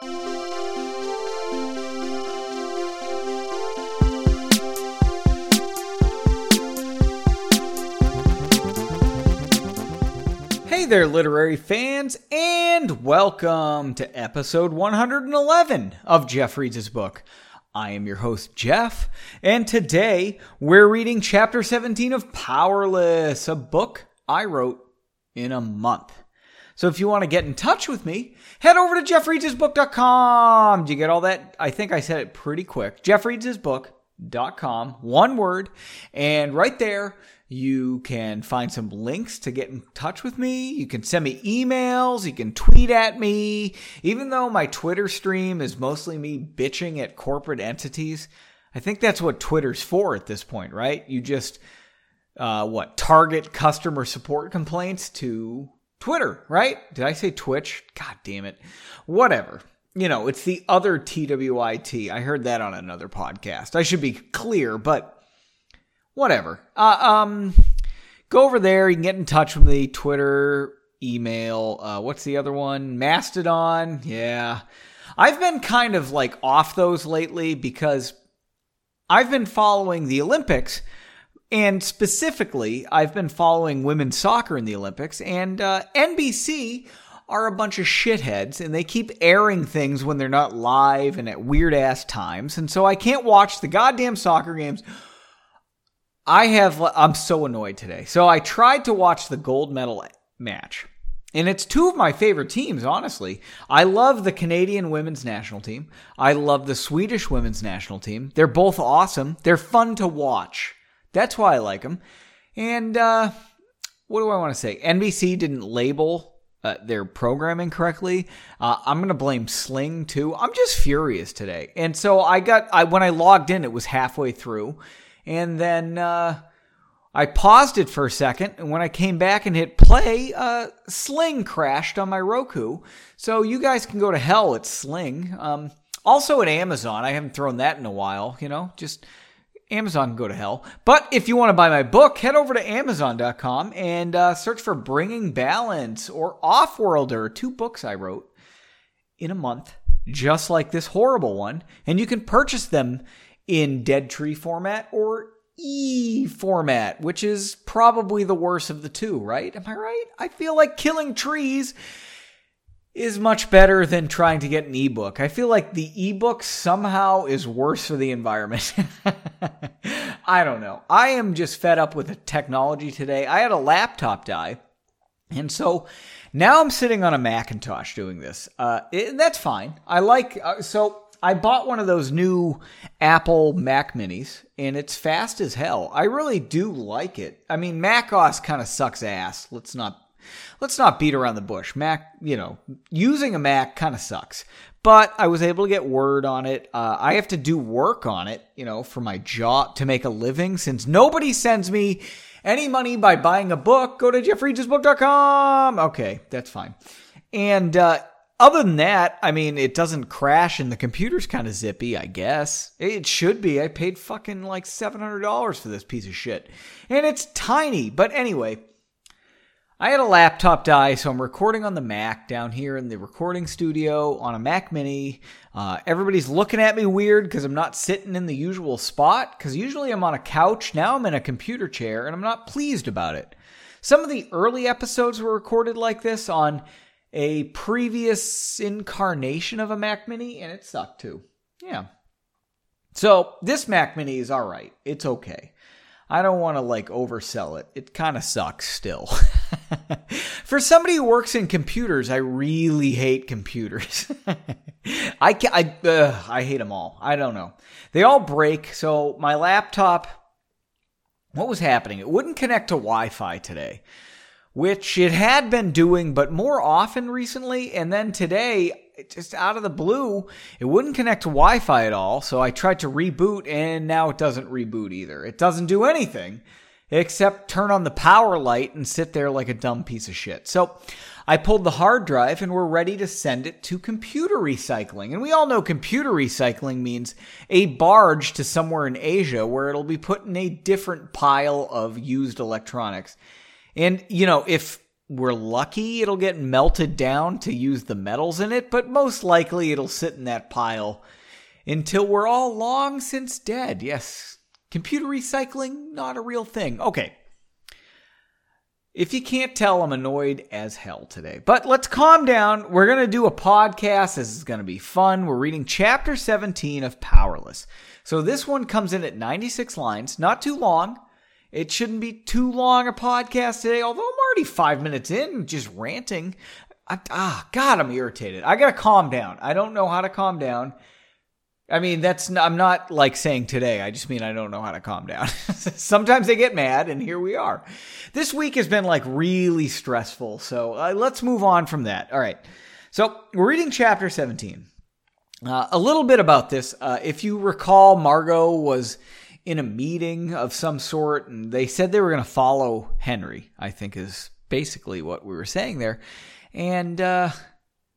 Hey there, literary fans, and welcome to episode 111 of Jeff Reads Book. I am your host, Jeff, and today we're reading chapter 17 of Powerless, a book I wrote in a month. So if you want to get in touch with me, head over to jeffreadshisbook.com. Do you get all that? I think I said it pretty quick. jeffreadshisbook.com, one word, and right there, you can find some links to get in touch with me. You can send me emails. You can tweet at me. Even though my Twitter stream is mostly me bitching at corporate entities, I think that's what Twitter's for at this point, right? You just, uh, what, target customer support complaints to Twitter, right? Did I say Twitch? God damn it. Whatever. You know, it's the other TWIT. I heard that on another podcast. I should be clear, but whatever. Uh, um, go over there. You can get in touch with me. Twitter, email. Uh, what's the other one? Mastodon. Yeah, I've been kind of like off those lately because I've been following the Olympics. And specifically, I've been following women's soccer in the Olympics, and uh, NBC are a bunch of shitheads, and they keep airing things when they're not live and at weird ass times. And so I can't watch the goddamn soccer games I have, I'm so annoyed today. So I tried to watch the gold medal match. And it's two of my favorite teams, honestly. I love the Canadian women's national team. I love the Swedish women's national team. They're both awesome. They're fun to watch. That's why I like them. And uh, what do I want to say? NBC didn't label uh, their programming correctly. Uh, I'm gonna blame Sling too. I'm just furious today. And so I got I when I logged in, it was halfway through, and then uh, I paused it for a second, and when I came back and hit play, uh, Sling crashed on my Roku. So you guys can go to hell at Sling. Um, also at Amazon, I haven't thrown that in a while. You know, just Amazon go to hell. But if you want to buy my book, head over to Amazon.com and uh, search for Bringing Balance or Offworlder, two books I wrote in a month, just like this horrible one. And you can purchase them in Dead Tree format or E format, which is probably the worst of the two, right? Am I right? I feel like killing trees is much better than trying to get an ebook. I feel like the ebook somehow is worse for the environment. I don't know. I am just fed up with the technology today. I had a laptop die, and so now I'm sitting on a Macintosh doing this. Uh, that's fine. I like uh, so I bought one of those new Apple Mac Minis, and it's fast as hell. I really do like it. I mean, Mac OS kind of sucks ass. Let's not let's not beat around the bush. Mac, you know, using a Mac kind of sucks. But I was able to get Word on it. Uh, I have to do work on it, you know, for my job to make a living. Since nobody sends me any money by buying a book, go to jeffreadshisbook.com. Okay, that's fine. And uh, other than that, I mean, it doesn't crash and the computer's kind of zippy, I guess. It should be. I paid fucking like $700 for this piece of shit. And it's tiny. But anyway, I had a laptop die, so I'm recording on the Mac down here in the recording studio on a Mac Mini. Uh, everybody's looking at me weird because I'm not sitting in the usual spot. Because usually I'm on a couch. Now I'm in a computer chair and I'm not pleased about it. Some of the early episodes were recorded like this on a previous incarnation of a Mac Mini, and it sucked too. Yeah. So this Mac Mini is all right. It's okay. I don't want to like oversell it. It kind of sucks still. For somebody who works in computers, I really hate computers. I can, I I hate them all. I don't know. They all break. So my laptop what was happening? It wouldn't connect to Wi-Fi today which it had been doing, but more often recently. And then today, just out of the blue, it wouldn't connect to Wi Fi at all. So I tried to reboot, and now it doesn't reboot either. It doesn't do anything except turn on the power light and sit there like a dumb piece of shit. So I pulled the hard drive and we're ready to send it to computer recycling. And we all know computer recycling means a barge to somewhere in Asia where it'll be put in a different pile of used electronics. And, you know, if we're lucky it'll get melted down to use the metals in it, but most likely it'll sit in that pile until we're all long since dead. Yes, computer recycling, not a real thing. Okay. If you can't tell, I'm annoyed as hell today. But let's calm down. We're going to do a podcast. This is going to be fun. We're reading chapter 17 of Powerless. So this one comes in at 96 lines, not too long. It shouldn't be too long a podcast today, although I'm already five minutes in, just ranting. I, ah, God, I'm irritated. I gotta calm down. I don't know how to calm down. I mean, that's not, I'm not like saying today. I just mean I don't know how to calm down. Sometimes they get mad, and here we are. This week has been like really stressful, so uh, let's move on from that. All right. So we're reading chapter 17. Uh, a little bit about this. Uh, if you recall, Margot was in a meeting of some sort, and they said they were going to follow Henry. I think is basically what we were saying there, and uh,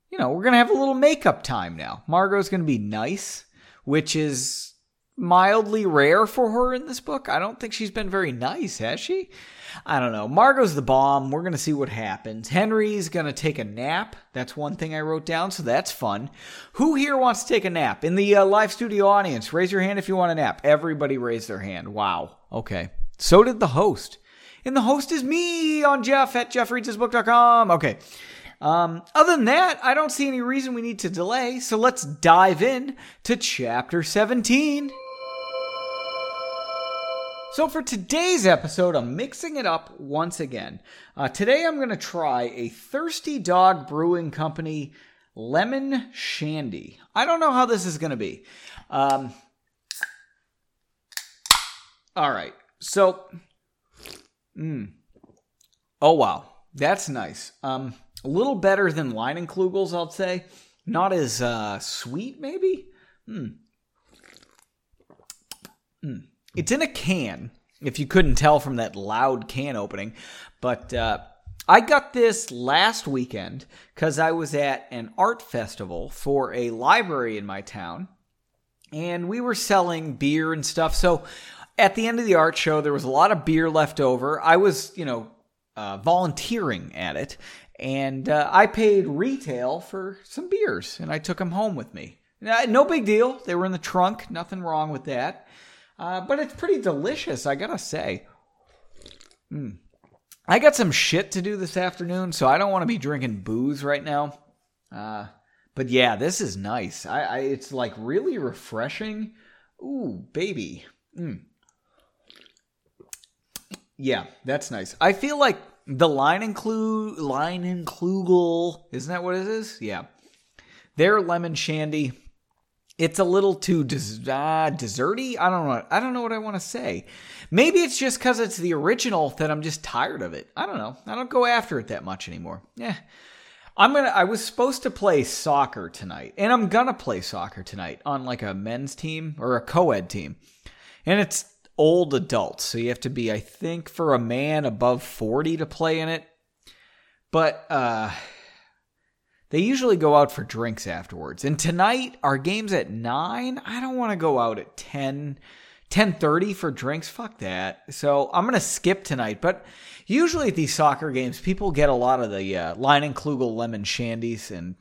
you know we're going to have a little makeup time now. Margot's going to be nice which is mildly rare for her in this book. I don't think she's been very nice, has she? I don't know. Margot's the bomb. We're going to see what happens. Henry's going to take a nap. That's one thing I wrote down, so that's fun. Who here wants to take a nap? In the uh, live studio audience, raise your hand if you want a nap. Everybody raised their hand. Wow. Okay. So did the host. And the host is me on Jeff at jeffreadshisbook.com. Okay. Um, other than that, I don't see any reason we need to delay, so let's dive in to chapter 17. So, for today's episode, I'm mixing it up once again. Uh, today, I'm going to try a Thirsty Dog Brewing Company Lemon Shandy. I don't know how this is going to be. Um, all right. So, mm, oh wow, that's nice. Um, a little better than Leinenkugel's, I'll say. Not as uh, sweet, maybe. Hmm. Mm. It's in a can, if you couldn't tell from that loud can opening. But uh, I got this last weekend because I was at an art festival for a library in my town, and we were selling beer and stuff. So at the end of the art show, there was a lot of beer left over. I was, you know, uh, volunteering at it, and uh, I paid retail for some beers, and I took them home with me. No big deal. They were in the trunk. Nothing wrong with that. Uh, but it's pretty delicious, I gotta say. Mm. I got some shit to do this afternoon, so I don't want to be drinking booze right now. Uh, but yeah, this is nice. I, I, it's like really refreshing. Ooh, baby. Mm. Yeah, that's nice. I feel like the line include line inclugal isn't that what it is? Yeah. Their lemon shandy it's a little too des- uh, desserty? I don't know i don't know what i want to say. Maybe it's just because it's the original that i'm just tired of it. I don't know. I don't go after it that much anymore. Yeah. I'm gonna i was supposed to play soccer tonight and i'm gonna play soccer tonight on like a men's team or a co-ed team. And it's old adults. So you have to be, I think, for a man above 40 to play in it. But uh, they usually go out for drinks afterwards. And tonight, our game's at 9. I don't want to go out at 10. 10:30 for drinks fuck that so i'm gonna skip tonight but usually at these soccer games people get a lot of the uh, Leinenkugel's lemon shandies and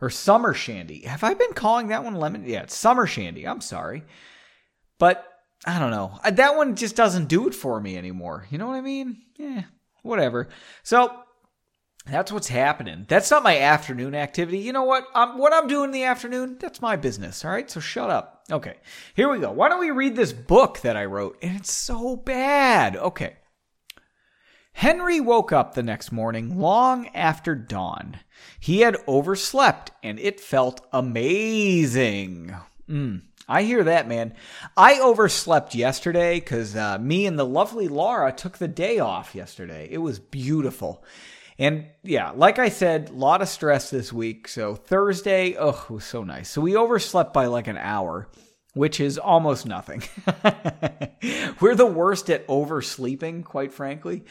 or summer shandy have i been calling that one lemon yeah it's summer shandy i'm sorry but I don't know. Uh, that one just doesn't do it for me anymore. You know what I mean? Yeah, whatever. So that's what's happening. That's not my afternoon activity. You know what? Um, what I'm doing in the afternoon, that's my business. All right, so shut up. Okay, here we go. Why don't we read this book that I wrote? And it's so bad. Okay. Henry woke up the next morning long after dawn. He had overslept and it felt amazing. Mm. I hear that, man. I overslept yesterday because uh, me and the lovely Laura took the day off yesterday. It was beautiful. And yeah, like I said, a lot of stress this week. So Thursday, oh, was so nice. So we overslept by like an hour, which is almost nothing. We're the worst at oversleeping, quite frankly.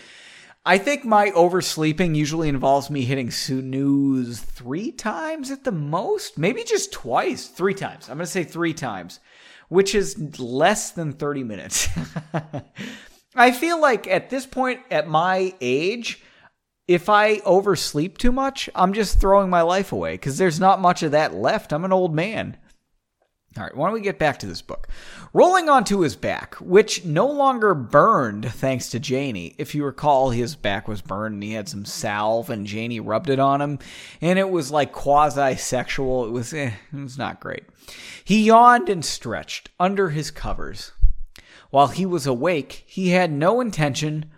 I think my oversleeping usually involves me hitting snooze three times at the most, maybe just twice, three times. I'm going to say three times, which is less than 30 minutes. I feel like at this point, at my age, if I oversleep too much, I'm just throwing my life away because there's not much of that left. I'm an old man. All right, why don't we get back to this book? Rolling onto his back, which no longer burned thanks to Janie. If you recall, his back was burned and he had some salve and Janie rubbed it on him and it was like quasi sexual. It was, eh, it was not great. He yawned and stretched under his covers. While he was awake, he had no intention,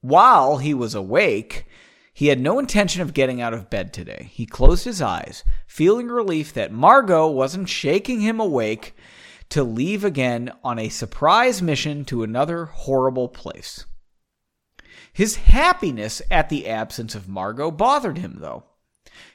while he was awake, he had no intention of getting out of bed today. He closed his eyes, feeling relief that Margot wasn't shaking him awake to leave again on a surprise mission to another horrible place. His happiness at the absence of Margot bothered him, though.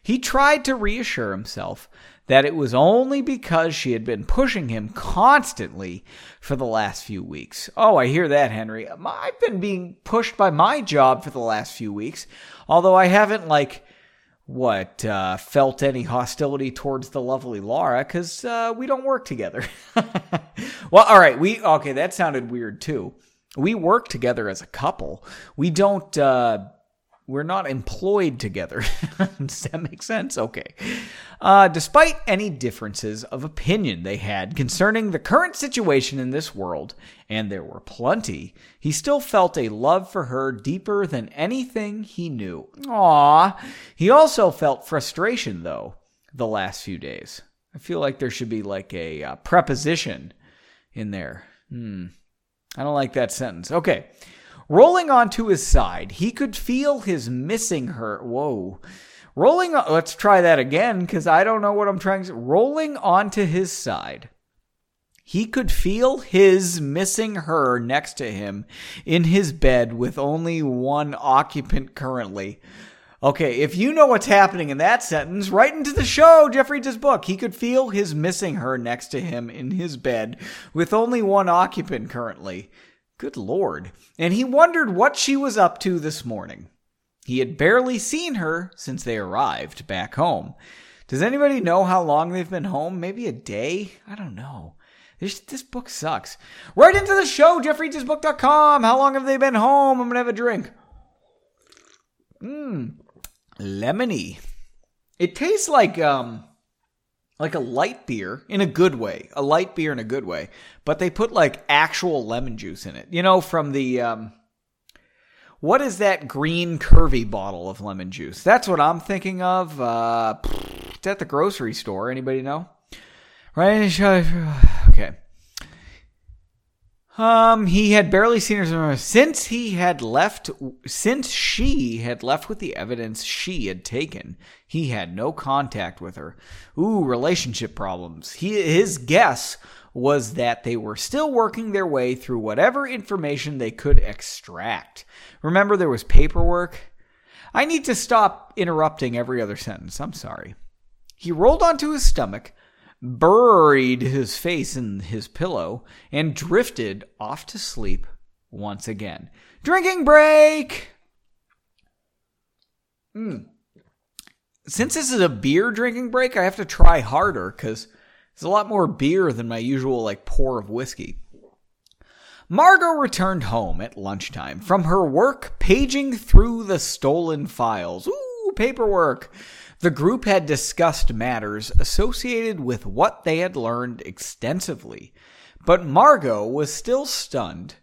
He tried to reassure himself that it was only because she had been pushing him constantly for the last few weeks. Oh, I hear that, Henry. I've been being pushed by my job for the last few weeks, although I haven't, like, what, uh, felt any hostility towards the lovely Laura, because uh, we don't work together. well, all right, we, okay, that sounded weird too. We work together as a couple. We don't, uh, we're not employed together. Does that make sense? Okay. Uh, despite any differences of opinion they had concerning the current situation in this world, and there were plenty, he still felt a love for her deeper than anything he knew. Aww. He also felt frustration, though, the last few days. I feel like there should be like a uh, preposition in there. Hmm. I don't like that sentence. Okay. Rolling onto his side, he could feel his missing her. Whoa. Rolling on, let's try that again because I don't know what I'm trying to Rolling onto his side, he could feel his missing her next to him in his bed with only one occupant currently. Okay, if you know what's happening in that sentence, write into the show, Jeff reads his book. He could feel his missing her next to him in his bed with only one occupant currently. Good Lord. And he wondered what she was up to this morning. He had barely seen her since they arrived back home. Does anybody know how long they've been home? Maybe a day? I don't know. This, this book sucks. Write into the show, jeffreadsbook.com. How long have they been home? I'm going to have a drink. Mmm. Lemony. It tastes like, um, like a light beer in a good way, a light beer in a good way, but they put like actual lemon juice in it. You know, from the um, what is that green curvy bottle of lemon juice? That's what I'm thinking of. Uh, it's at the grocery store. Anybody know? Right? Okay. Um, he had barely seen her since he had left. Since she had left with the evidence she had taken, he had no contact with her. Ooh, relationship problems. He his guess was that they were still working their way through whatever information they could extract. Remember, there was paperwork. I need to stop interrupting every other sentence. I'm sorry. He rolled onto his stomach buried his face in his pillow, and drifted off to sleep once again. Drinking break! Hmm. Since this is a beer drinking break, I have to try harder because it's a lot more beer than my usual like pour of whiskey. Margot returned home at lunchtime from her work paging through the stolen files. Ooh, paperwork. The group had discussed matters associated with what they had learned extensively, but Margot was still stunned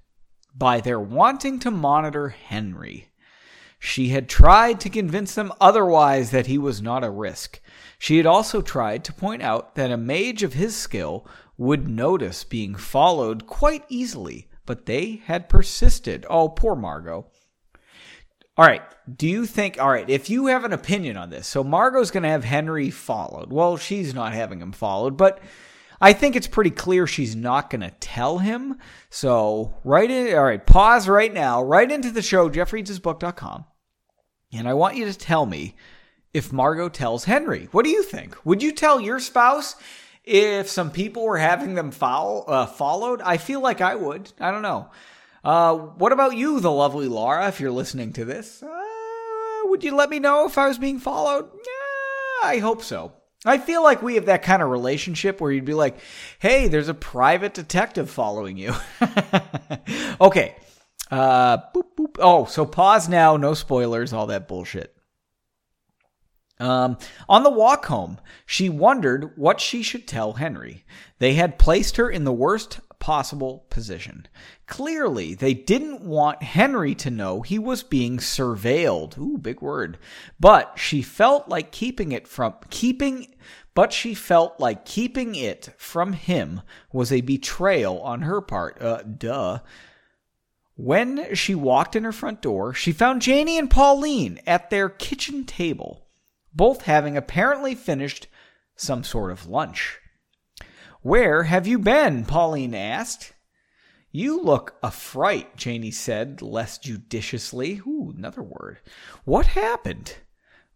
by their wanting to monitor Henry. She had tried to convince them otherwise that he was not a risk. She had also tried to point out that a mage of his skill would notice being followed quite easily, but they had persisted. Oh, poor Margot. All right. Do you think, all write, if you have an opinion on this, so Margot's going to have Henry followed. Well, she's not having him followed, but I think it's pretty clear she's not going to tell him. So, right in, all right, pause write now, right into the show, jeffreadsbook.com. And I want you to tell me if Margot tells Henry. What do you think? Would you tell your spouse if some people were having them follow, uh, followed? I feel like I would. I don't know. Uh, what about you, the lovely Laura, if you're listening to this? Uh, would you let me know if I was being followed? Yeah, I hope so. I feel like we have that kind of relationship where you'd be like, hey, there's a private detective following you. okay. Uh, boop, boop. Oh, so pause now. No spoilers. All that bullshit. Um, on the walk home, she wondered what she should tell Henry. They had placed her in the worst possible position. Clearly, they didn't want Henry to know he was being surveilled. Ooh, big word. But she felt like keeping it from keeping but she felt like keeping it from him was a betrayal on her part. Uh, duh. When she walked in her front door, she found Janie and Pauline at their kitchen table, both having apparently finished some sort of lunch. Where have you been? Pauline asked. You look a fright, Janie said less judiciously. Ooh, another word. What happened?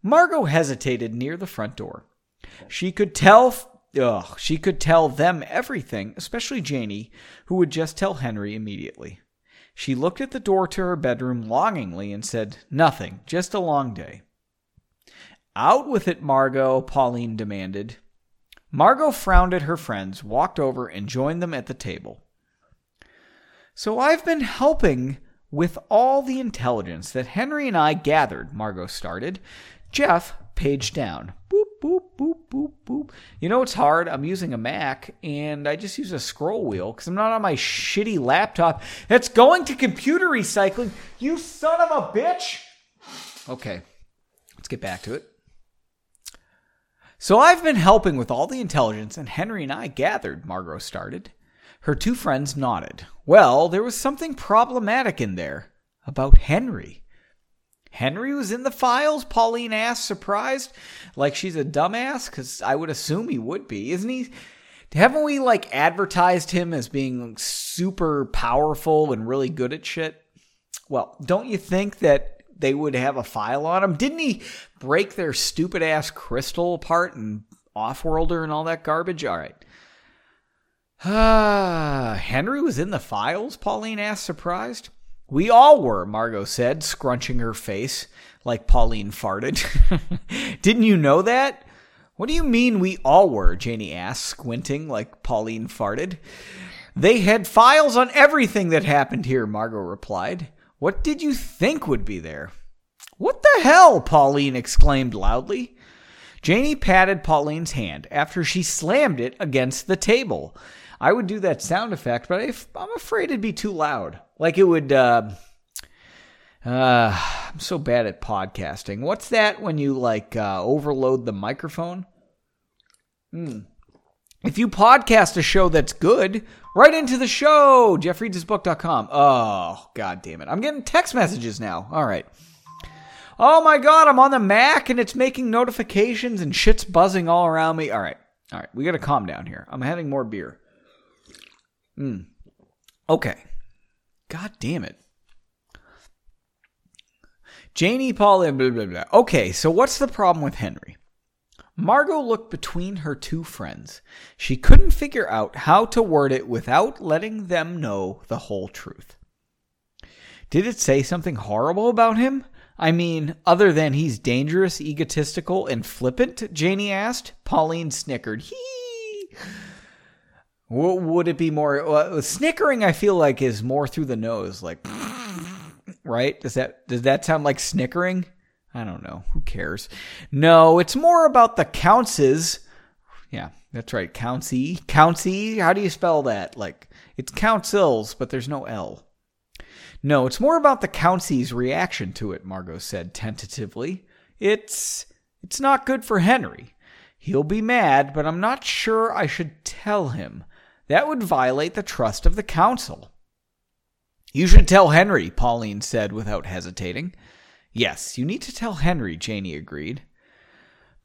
Margot hesitated near the front door. She could tell ugh, she could tell them everything, especially Janie, who would just tell Henry immediately. She looked at the door to her bedroom longingly and said, Nothing, just a long day. Out with it, Margot, Pauline demanded. Margot frowned at her friends, walked over, and joined them at the table. So I've been helping with all the intelligence that Henry and I gathered, Margot started. Jeff, page down. Boop, boop, boop, boop, boop. You know it's hard? I'm using a Mac and I just use a scroll wheel because I'm not on my shitty laptop that's going to computer recycling. You son of a bitch! Okay, let's get back to it. So I've been helping with all the intelligence, and Henry and I gathered, Margot started. Her two friends nodded. Well, there was something problematic in there about Henry. Henry was in the files? Pauline asked, surprised. Like she's a dumbass? Because I would assume he would be. Isn't he? Haven't we like advertised him as being super powerful and really good at shit? Well, don't you think that they would have a file on him. Didn't he break their stupid ass crystal apart and Offworlder and all that garbage? All right. Ah, Henry was in the files, Pauline asked, surprised. We all were, Margot said, scrunching her face like Pauline farted. Didn't you know that? What do you mean we all were? Janie asked, squinting like Pauline farted. They had files on everything that happened here, Margot replied. What did you think would be there? What the hell? Pauline exclaimed loudly. Janie patted Pauline's hand after she slammed it against the table. I would do that sound effect, but I'm afraid it'd be too loud. Like it would. Uh, uh, I'm so bad at podcasting. What's that when you like uh, overload the microphone? Hmm. If you podcast a show that's good, write into the show, jeffreadsbook.com. Oh, god damn it. I'm getting text messages now. All right. Oh my god, I'm on the Mac and it's making notifications and shit's buzzing all around me. All right. All right. We got to calm down here. I'm having more beer. Hmm. Okay. God damn it. Janie Paul and blah, blah, blah. Okay, so what's the problem with Henry? Margot looked between her two friends. She couldn't figure out how to word it without letting them know the whole truth. Did it say something horrible about him? I mean, other than he's dangerous, egotistical, and flippant? Janie asked. Pauline snickered. Hee! Would it be more snickering? I feel like is more through the nose, like right. Does that does that sound like snickering? I don't know. Who cares? No, it's more about the counts. Yeah, that's right. Countsy. Countsy. How do you spell that? Like, it's councils, but there's no L. No, it's more about the Countsy's reaction to it, Margot said tentatively. It's it's not good for Henry. He'll be mad, but I'm not sure I should tell him. That would violate the trust of the council. You should tell Henry, Pauline said without hesitating. Yes, you need to tell Henry, Janie agreed.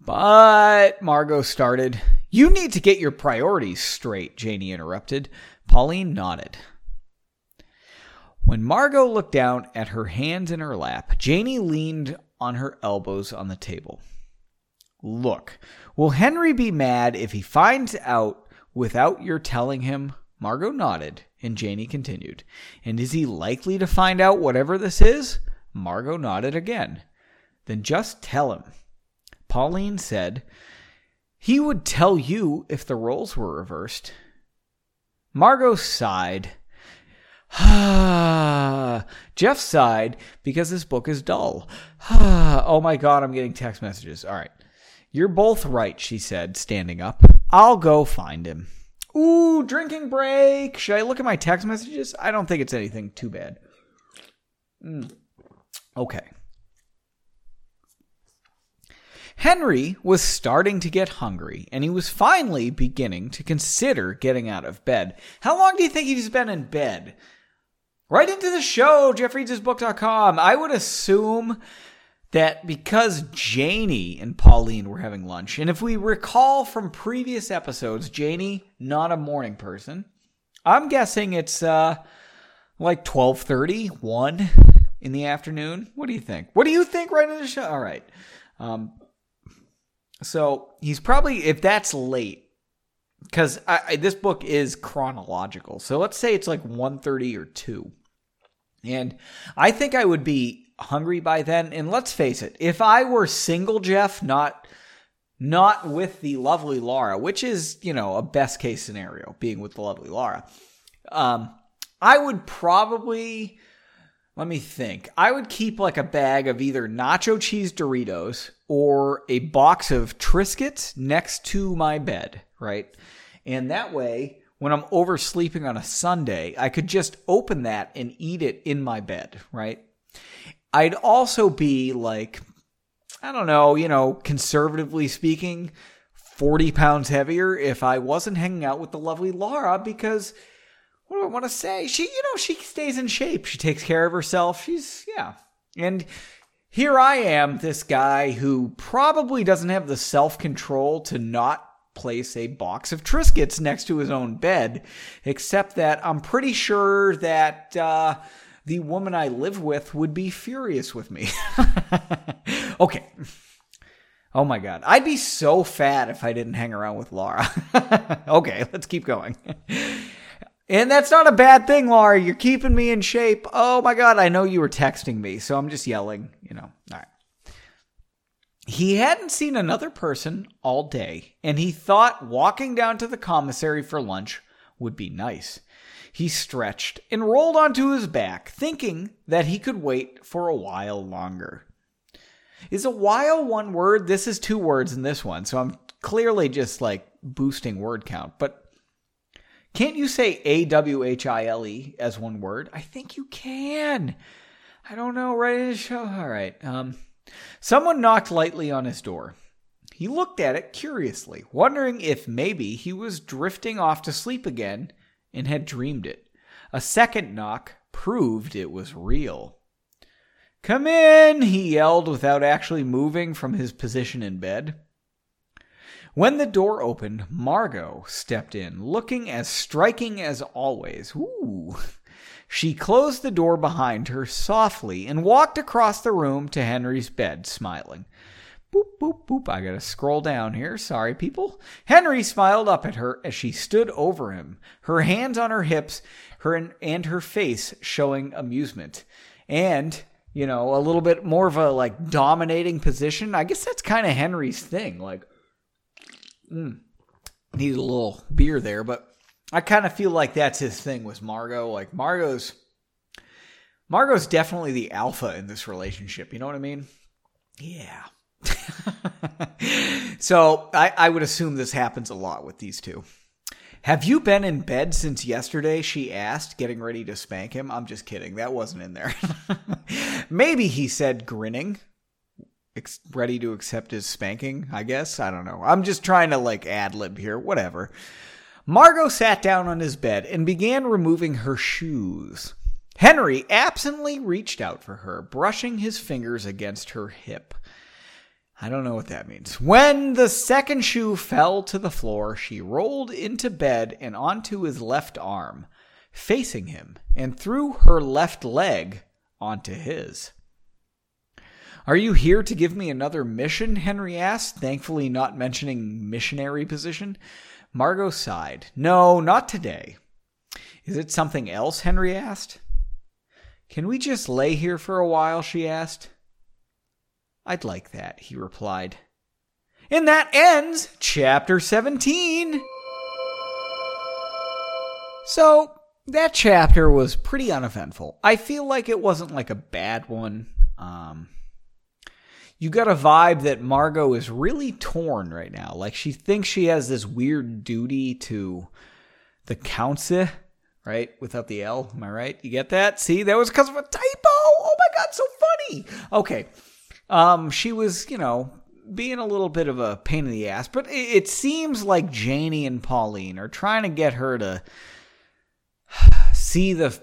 But, Margot started. You need to get your priorities straight, Janie interrupted. Pauline nodded. When Margot looked down at her hands in her lap, Janie leaned on her elbows on the table. Look, will Henry be mad if he finds out without your telling him? Margot nodded, and Janie continued. And is he likely to find out whatever this is? Margot nodded again. Then just tell him. Pauline said, He would tell you if the roles were reversed. Margot sighed. Jeff sighed because this book is dull. oh my god, I'm getting text messages. All right. You're both right, she said, standing up. I'll go find him. Ooh, drinking break. Should I look at my text messages? I don't think it's anything too bad. Mm. Okay. Henry was starting to get hungry, and he was finally beginning to consider getting out of bed. How long do you think he's been in bed? Write into the show, jeffreadshisbook.com. I would assume that because Janie and Pauline were having lunch, and if we recall from previous episodes, Janie, not a morning person, I'm guessing it's uh, like 12.30, 1 in the afternoon. What do you think? What do you think write in the show? All right. Um, so he's probably if that's late, because this book is chronological. So let's say it's like 1.30 or two, and I think I would be hungry by then. And let's face it, if I were single, Jeff, not not with the lovely Laura, which is you know a best case scenario, being with the lovely Laura, um, I would probably. Let me think. I would keep like a bag of either nacho cheese Doritos or a box of Triscuits next to my bed, right? And that way, when I'm oversleeping on a Sunday, I could just open that and eat it in my bed, right? I'd also be like, I don't know, you know, conservatively speaking, 40 pounds heavier if I wasn't hanging out with the lovely Laura because what do I want to say? She, you know, she stays in shape. She takes care of herself. She's, yeah. And here I am, this guy who probably doesn't have the self control to not place a box of Triscuits next to his own bed, except that I'm pretty sure that uh, the woman I live with would be furious with me. okay. Oh my God. I'd be so fat if I didn't hang around with Laura. okay, let's keep going. And that's not a bad thing, Laura. You're keeping me in shape. Oh my God, I know you were texting me, so I'm just yelling, you know. All right. He hadn't seen another person all day, and he thought walking down to the commissary for lunch would be nice. He stretched and rolled onto his back, thinking that he could wait for a while longer. Is a while one word? This is two words in this one, so I'm clearly just like boosting word count. But can't you say A W H I L E as one word? I think you can. I don't know, write in the show. All right. Um, someone knocked lightly on his door. He looked at it curiously, wondering if maybe he was drifting off to sleep again and had dreamed it. A second knock proved it was real. Come in, he yelled without actually moving from his position in bed. When the door opened, Margot stepped in, looking as striking as always. Ooh. She closed the door behind her softly and walked across the room to Henry's bed, smiling. Boop, boop, boop. I gotta scroll down here. Sorry, people. Henry smiled up at her as she stood over him, her hands on her hips, her and her face showing amusement. And, you know, a little bit more of a like dominating position. I guess that's kind of Henry's thing. Like, Mm. Need a little beer there, but I kind of feel like that's his thing with Margot. Like Margot's Margot's definitely the alpha in this relationship. You know what I mean? Yeah. so I, I would assume this happens a lot with these two. Have you been in bed since yesterday? She asked, getting ready to spank him. I'm just kidding. That wasn't in there. Maybe he said, grinning ex- ready to accept his spanking, I guess. I don't know. I'm just trying to like ad lib here, whatever. Margot sat down on his bed and began removing her shoes. Henry absently reached out for her, brushing his fingers against her hip. I don't know what that means. When the second shoe fell to the floor, she rolled into bed and onto his left arm, facing him, and threw her left leg onto his. Are you here to give me another mission? Henry asked, thankfully not mentioning missionary position. Margot sighed. No, not today. Is it something else? Henry asked. Can we just lay here for a while? she asked. I'd like that, he replied. And that ends chapter 17. So, that chapter was pretty uneventful. I feel like it wasn't like a bad one. Um, you got a vibe that Margot is really torn right now. Like she thinks she has this weird duty to the council, right? Without the L. Am I right? You get that? See, that was because of a typo. Oh my god, so funny. Okay. Um, she was, you know, being a little bit of a pain in the ass, but it, it seems like Janie and Pauline are trying to get her to see the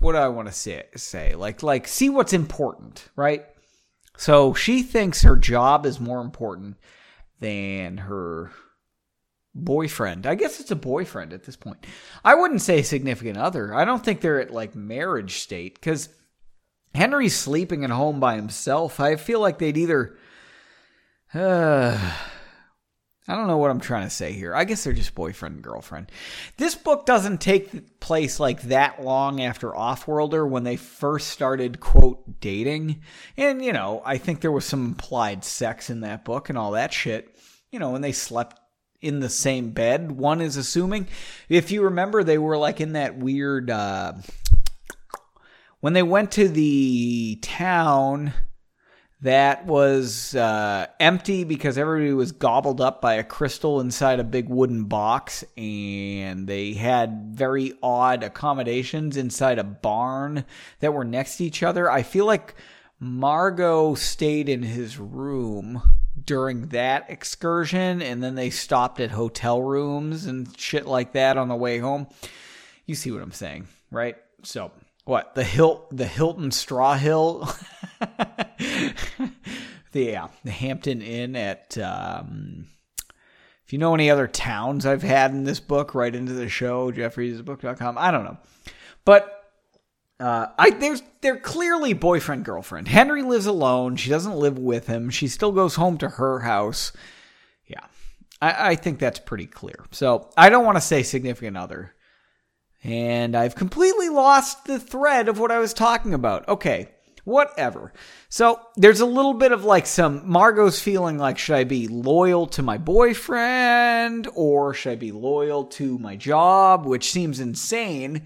what do I want to say say like like see what's important, right? So she thinks her job is more important than her boyfriend. I guess it's a boyfriend at this point. I wouldn't say significant other. I don't think they're at like marriage state cuz Henry's sleeping at home by himself. I feel like they'd either uh, I don't know what I'm trying to say here. I guess they're just boyfriend and girlfriend. This book doesn't take place like that long after Offworlder when they first started, quote, dating. And, you know, I think there was some implied sex in that book and all that shit. You know, when they slept in the same bed, one is assuming. If you remember, they were like in that weird, uh, when they went to the town that was uh, empty because everybody was gobbled up by a crystal inside a big wooden box, and they had very odd accommodations inside a barn that were next to each other. I feel like Margot stayed in his room during that excursion, and then they stopped at hotel rooms and shit like that on the way home. You see what I'm saying, right? So what the Hilt the Hilton Straw Hill, the yeah, the Hampton Inn at. Um, if you know any other towns I've had in this book, write into the show, jeffreadsbook.com. I don't know. But uh, I there's they're clearly boyfriend girlfriend. Henry lives alone. She doesn't live with him. She still goes home to her house. Yeah, I, I think that's pretty clear. So I don't want to say significant other and I've completely lost the thread of what I was talking about. Okay, whatever. So there's a little bit of like some Margot's feeling like, should I be loyal to my boyfriend or should I be loyal to my job, which seems insane.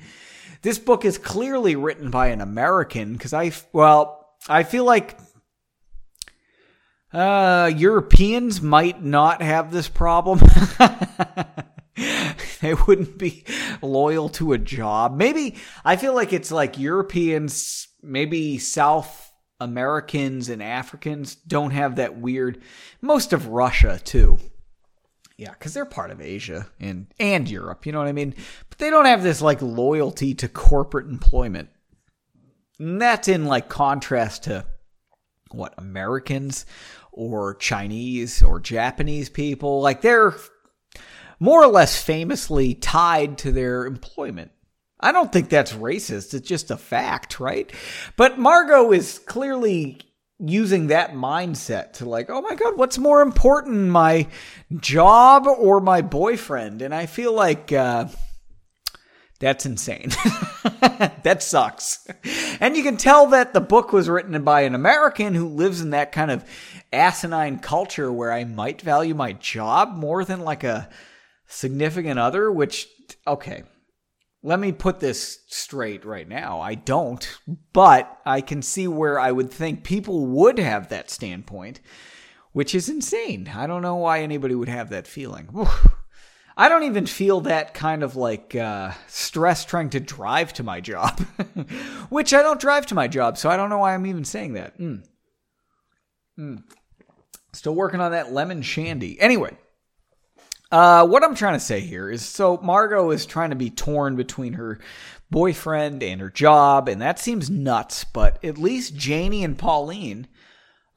This book is clearly written by an American because I, well, I feel like uh, Europeans might not have this problem. they wouldn't be loyal to a job. Maybe I feel like it's like Europeans, maybe South Americans and Africans don't have that weird. Most of Russia too. Yeah, because they're part of Asia and and Europe. You know what I mean? But they don't have this like loyalty to corporate employment. And that's in like contrast to what Americans or Chinese or Japanese people. Like they're more or less famously tied to their employment. I don't think that's racist. It's just a fact, right? But Margot is clearly using that mindset to like, oh my God, what's more important, my job or my boyfriend? And I feel like, uh, that's insane. that sucks. And you can tell that the book was written by an American who lives in that kind of asinine culture where I might value my job more than like a significant other, which, okay, let me put this straight right now. I don't, but I can see where I would think people would have that standpoint, which is insane. I don't know why anybody would have that feeling. I don't even feel that kind of like uh, stress trying to drive to my job, which I don't drive to my job, so I don't know why I'm even saying that. Mm. Mm. Still working on that lemon shandy. Anyway, uh, what I'm trying to say here is so Margot is trying to be torn between her boyfriend and her job, and that seems nuts, but at least Janie and Pauline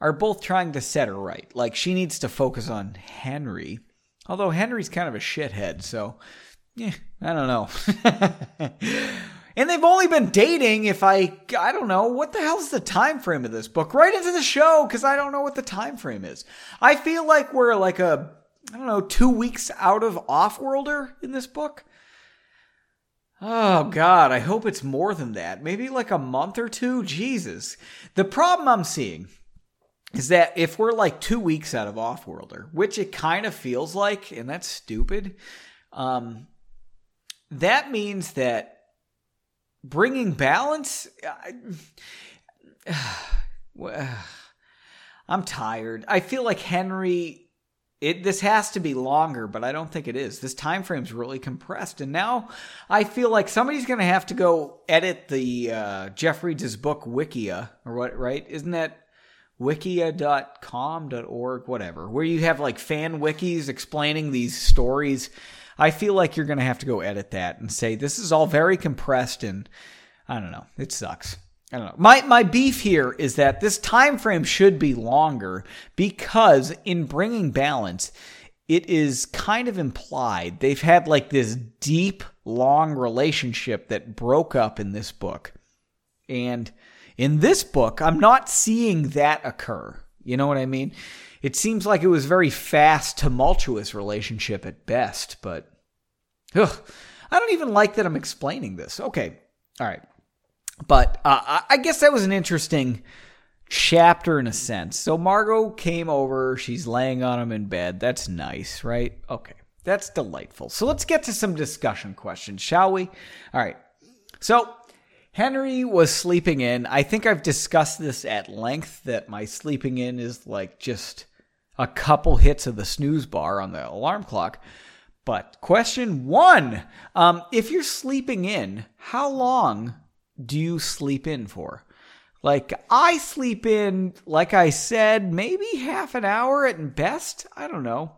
are both trying to set her right. Like, she needs to focus on Henry, although Henry's kind of a shithead, so, yeah, I don't know. and they've only been dating if i i don't know what the hell's the time frame of this book write into the show because i don't know what the time frame is i feel like we're like a I don't know, two weeks out of Offworlder in this book. Oh, God, I hope it's more than that. Maybe like a month or two? Jesus. The problem I'm seeing is that if we're like two weeks out of Offworlder, which it kind of feels like, and that's stupid, um, that means that bringing balance. I, I'm tired. I feel like Henry. It this has to be longer, but I don't think it is. This time frame's really compressed, and now I feel like somebody's going to have to go edit the uh, Jeff book Wikia or what? Right? Isn't that wikia.com.org, whatever, where you have like fan wikis explaining these stories. I feel like you're going to have to go edit that and say this is all very compressed and I don't know, it sucks. I don't know. My my beef here is that this time frame should be longer because in bringing balance, it is kind of implied they've had like this deep long relationship that broke up in this book. And in this book, I'm not seeing that occur. You know what I mean? It seems like it was very fast, tumultuous relationship at best, but ugh, I don't even like that I'm explaining this. Okay, all right, but uh, I guess that was an interesting chapter in a sense. So Margot came over. She's laying on him in bed. That's nice, right? Okay, that's delightful. So let's get to some discussion questions, shall we? All right. So Henry was sleeping in. I think I've discussed this at length that my sleeping in is like just a couple hits of the snooze bar on the alarm clock. But question one um, if you're sleeping in, how long do you sleep in for? Like, I sleep in, like I said, maybe half an hour at best. I don't know.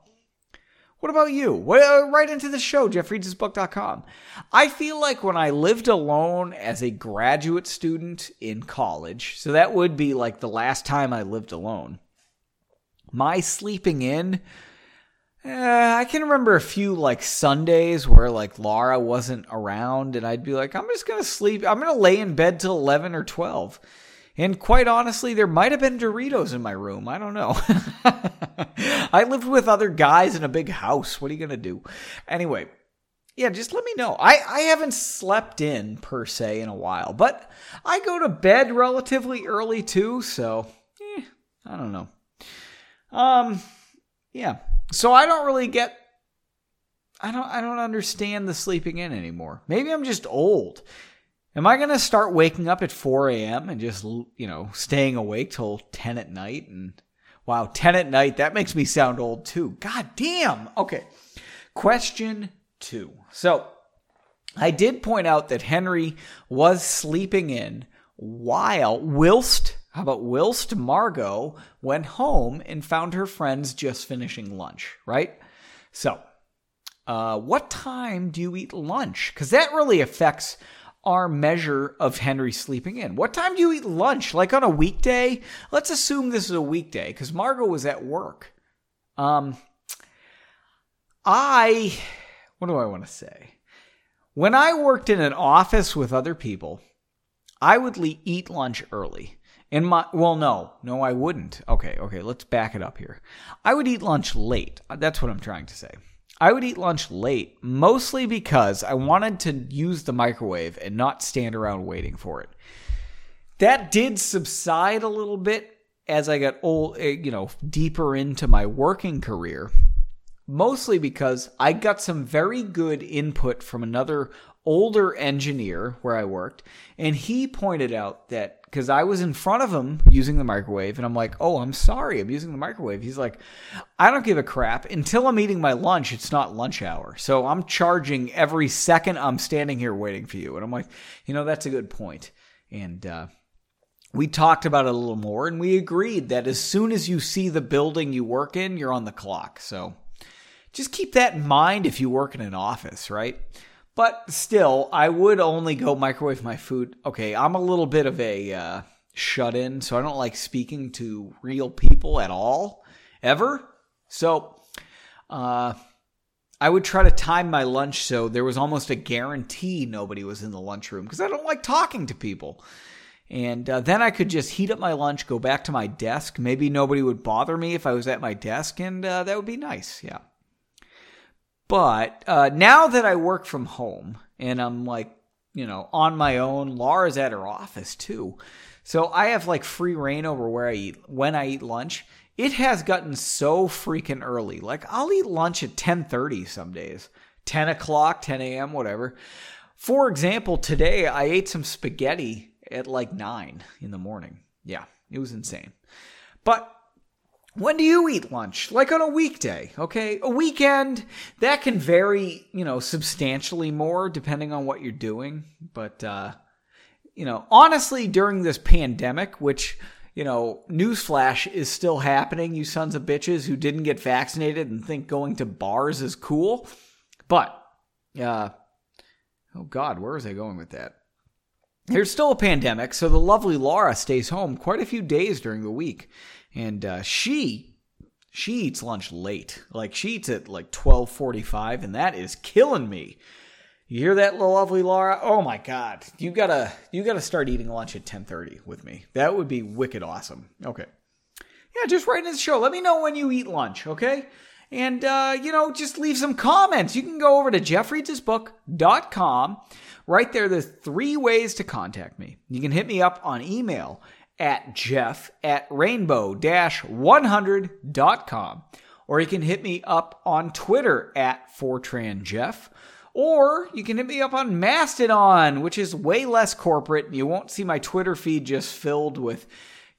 What about you? What, uh, write into the show, jeffreadsbook.com. I feel like when I lived alone as a graduate student in college, so that would be like the last time I lived alone, my sleeping in, uh, I can remember a few like Sundays where like Laura wasn't around and I'd be like, I'm just to sleep. I'm to lay in bed till 11 or 12. And quite honestly, there might have been Doritos in my room. I don't know. I lived with other guys in a big house. What are you to do? Anyway, yeah, just let me know. I, I haven't slept in per se in a while, but I go to bed relatively early too, so eh, I don't know. Um, yeah. So I don't really get. I don't. I don't understand the sleeping in anymore. Maybe I'm just old. Am I going to start waking up at 4 a.m. and just, you know, staying awake till 10 at night? And wow, 10 at night, that makes me sound old too. God damn. Okay. Question two. So I did point out that Henry was sleeping in while, whilst, how about whilst Margot went home and found her friends just finishing lunch, right? So, uh, what time do you eat lunch? Because that really affects our measure of Henry sleeping in. What time do you eat lunch? Like on a weekday? Let's assume this is a weekday because Margot was at work. Um, I, what do I want to say? When I worked in an office with other people, I would eat lunch early. In my well, no, no, I wouldn't. Okay, okay, let's back it up here. I would eat lunch late. That's what I'm trying to say. I would eat lunch late, mostly because I wanted to use the microwave and not stand around waiting for it. That did subside a little bit as I got old, eh, you know, deeper into my working career, mostly because I got some very good input from another older engineer where I worked, and he pointed out that because I was in front of him using the microwave, and I'm like, "Oh, I'm sorry, I'm using the microwave." He's like, "I don't give a crap until I'm eating my lunch. It's not lunch hour, so I'm charging every second I'm standing here waiting for you." And I'm like, "You know, that's a good point." And uh, we talked about it a little more, and we agreed that as soon as you see the building you work in, you're on the clock. So just keep that in mind if you work in an office, right? But still, I would only go microwave my food. Okay, I'm a little bit of a uh, shut in, so I don't like speaking to real people at all, ever. So, uh, I would try to time my lunch so there was almost a guarantee nobody was in the lunchroom because I don't like talking to people. And uh, then I could just heat up my lunch, go back to my desk. Maybe nobody would bother me if I was at my desk, and uh, that would be nice. Yeah. But uh, now that I work from home and I'm like, you know, on my own, Laura's at her office too. So I have like free reign over where I eat when I eat lunch. It has gotten so freaking early. Like I'll eat lunch at 10:30 some days. 10 o'clock, 10 a.m., whatever. For example, today I ate some spaghetti at like 9 in the morning. Yeah, it was insane. But when do you eat lunch? Like on a weekday, okay? A weekend, that can vary, you know, substantially more depending on what you're doing. But, uh, you know, honestly, during this pandemic, which, you know, newsflash is still happening, you sons of bitches who didn't get vaccinated and think going to bars is cool. But, uh, oh God, where was I going with that? There's still a pandemic, so the lovely Laura stays home quite a few days during the week and uh, she she eats lunch late. Like she eats at like twelve forty five, and that is killing me. You hear that, lovely Laura? Oh my God, you gotta you gotta start eating lunch at ten thirty with me. That would be wicked awesome. Okay, yeah, just write in the show. Let me know when you eat lunch. Okay. And, uh, you know, just leave some comments. You can go over to jeffreadshisbook.com. Right there, there's three ways to contact me. You can hit me up on email at jeff at rainbow 100.com. Or you can hit me up on Twitter at FortranJeff. Or you can hit me up on Mastodon, which is way less corporate. You won't see my Twitter feed just filled with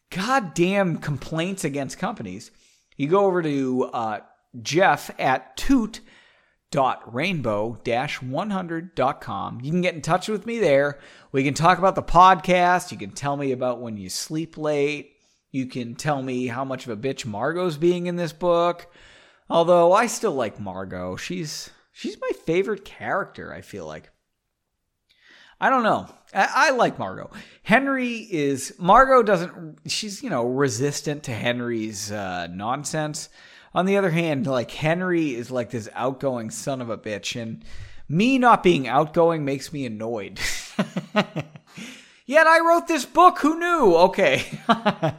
goddamn complaints against companies. You go over to uh, Jeff at toot rainbow-100.com. You can get in touch with me there. We can talk about the podcast. You can tell me about when you sleep late. You can tell me how much of a bitch Margot's being in this book. Although I still like Margot. She's she's my favorite character, I feel like. I don't know. I, I, like Margot. Henry is Margot doesn't she's, you know, resistant to Henry's uh, nonsense. On the other hand, like Henry is like this outgoing son of a bitch, and me not being outgoing makes me annoyed. Yet I wrote this book. Who knew? Okay.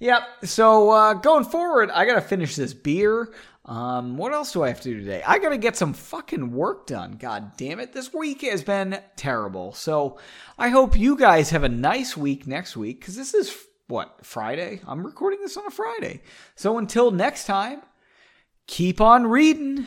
yep. So uh, going forward, I gotta finish this beer. Um, what else do I have to do today? I gotta get some fucking work done. God damn it. This week has been terrible. So I hope you guys have a nice week next week because this is what, Friday? I'm recording this on a Friday. So until next time, keep on reading.